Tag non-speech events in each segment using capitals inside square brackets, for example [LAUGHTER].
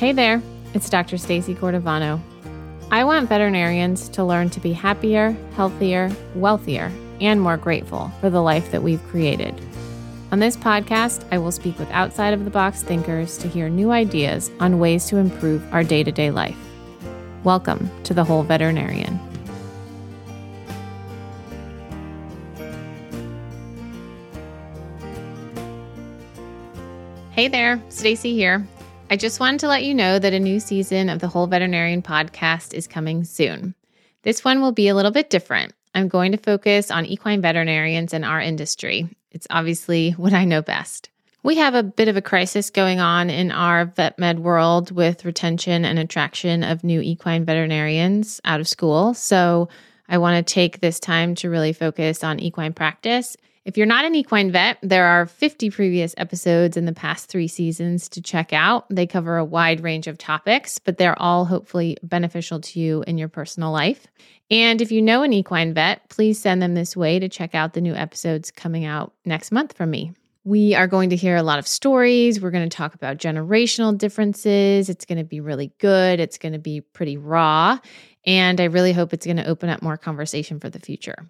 Hey there, it's Dr. Stacey Cordovano. I want veterinarians to learn to be happier, healthier, wealthier, and more grateful for the life that we've created. On this podcast, I will speak with outside of the box thinkers to hear new ideas on ways to improve our day to day life. Welcome to the Whole Veterinarian. Hey there, Stacey here. I just wanted to let you know that a new season of the Whole Veterinarian podcast is coming soon. This one will be a little bit different. I'm going to focus on equine veterinarians in our industry. It's obviously what I know best. We have a bit of a crisis going on in our vet med world with retention and attraction of new equine veterinarians out of school. So I want to take this time to really focus on equine practice if you're not an equine vet, there are 50 previous episodes in the past three seasons to check out. They cover a wide range of topics, but they're all hopefully beneficial to you in your personal life. And if you know an equine vet, please send them this way to check out the new episodes coming out next month from me. We are going to hear a lot of stories. We're going to talk about generational differences. It's going to be really good. It's going to be pretty raw. And I really hope it's going to open up more conversation for the future.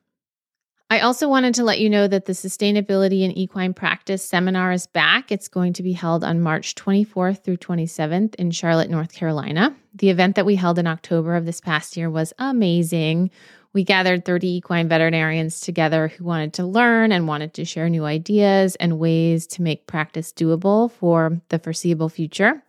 I also wanted to let you know that the Sustainability in Equine Practice seminar is back. It's going to be held on March 24th through 27th in Charlotte, North Carolina. The event that we held in October of this past year was amazing. We gathered 30 equine veterinarians together who wanted to learn and wanted to share new ideas and ways to make practice doable for the foreseeable future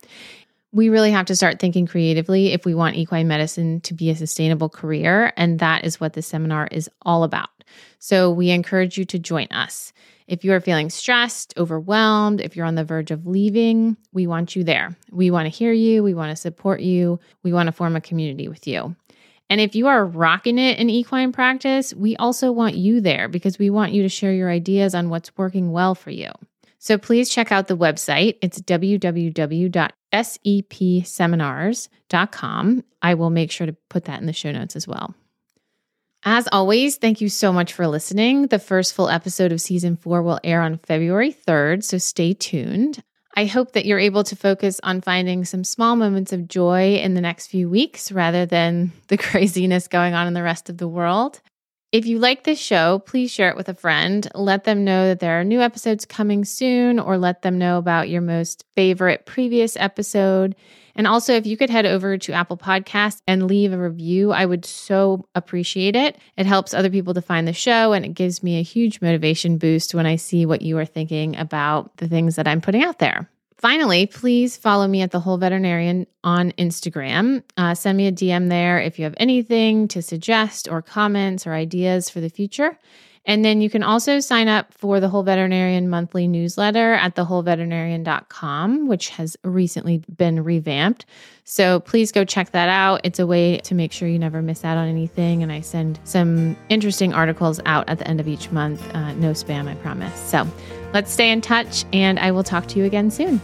we really have to start thinking creatively if we want equine medicine to be a sustainable career. And that is what the seminar is all about. So we encourage you to join us. If you are feeling stressed, overwhelmed, if you're on the verge of leaving, we want you there. We want to hear you. We want to support you. We want to form a community with you. And if you are rocking it in equine practice, we also want you there because we want you to share your ideas on what's working well for you. So please check out the website. It's www.sepseminars.com. I will make sure to put that in the show notes as well. As always, thank you so much for listening. The first full episode of season four will air on February 3rd, so stay tuned. I hope that you're able to focus on finding some small moments of joy in the next few weeks rather than [LAUGHS] the craziness going on in the rest of the world. If you like this show, please share it with a friend. Let them know that there are new episodes coming soon, or let them know about your most favorite previous episode. And also, if you could head over to Apple Podcasts and leave a review, I would so appreciate it. It helps other people to find the show, and it gives me a huge motivation boost when I see what you are thinking about the things that I'm putting out there. Finally, please follow me at the Whole Veterinarian on Instagram. Uh, send me a DM there if you have anything to suggest or comments or ideas for the future. And then you can also sign up for the Whole Veterinarian monthly newsletter at thewholeveterinarian.com, which has recently been revamped. So please go check that out. It's a way to make sure you never miss out on anything. And I send some interesting articles out at the end of each month. Uh, no spam, I promise. So let's stay in touch, and I will talk to you again soon.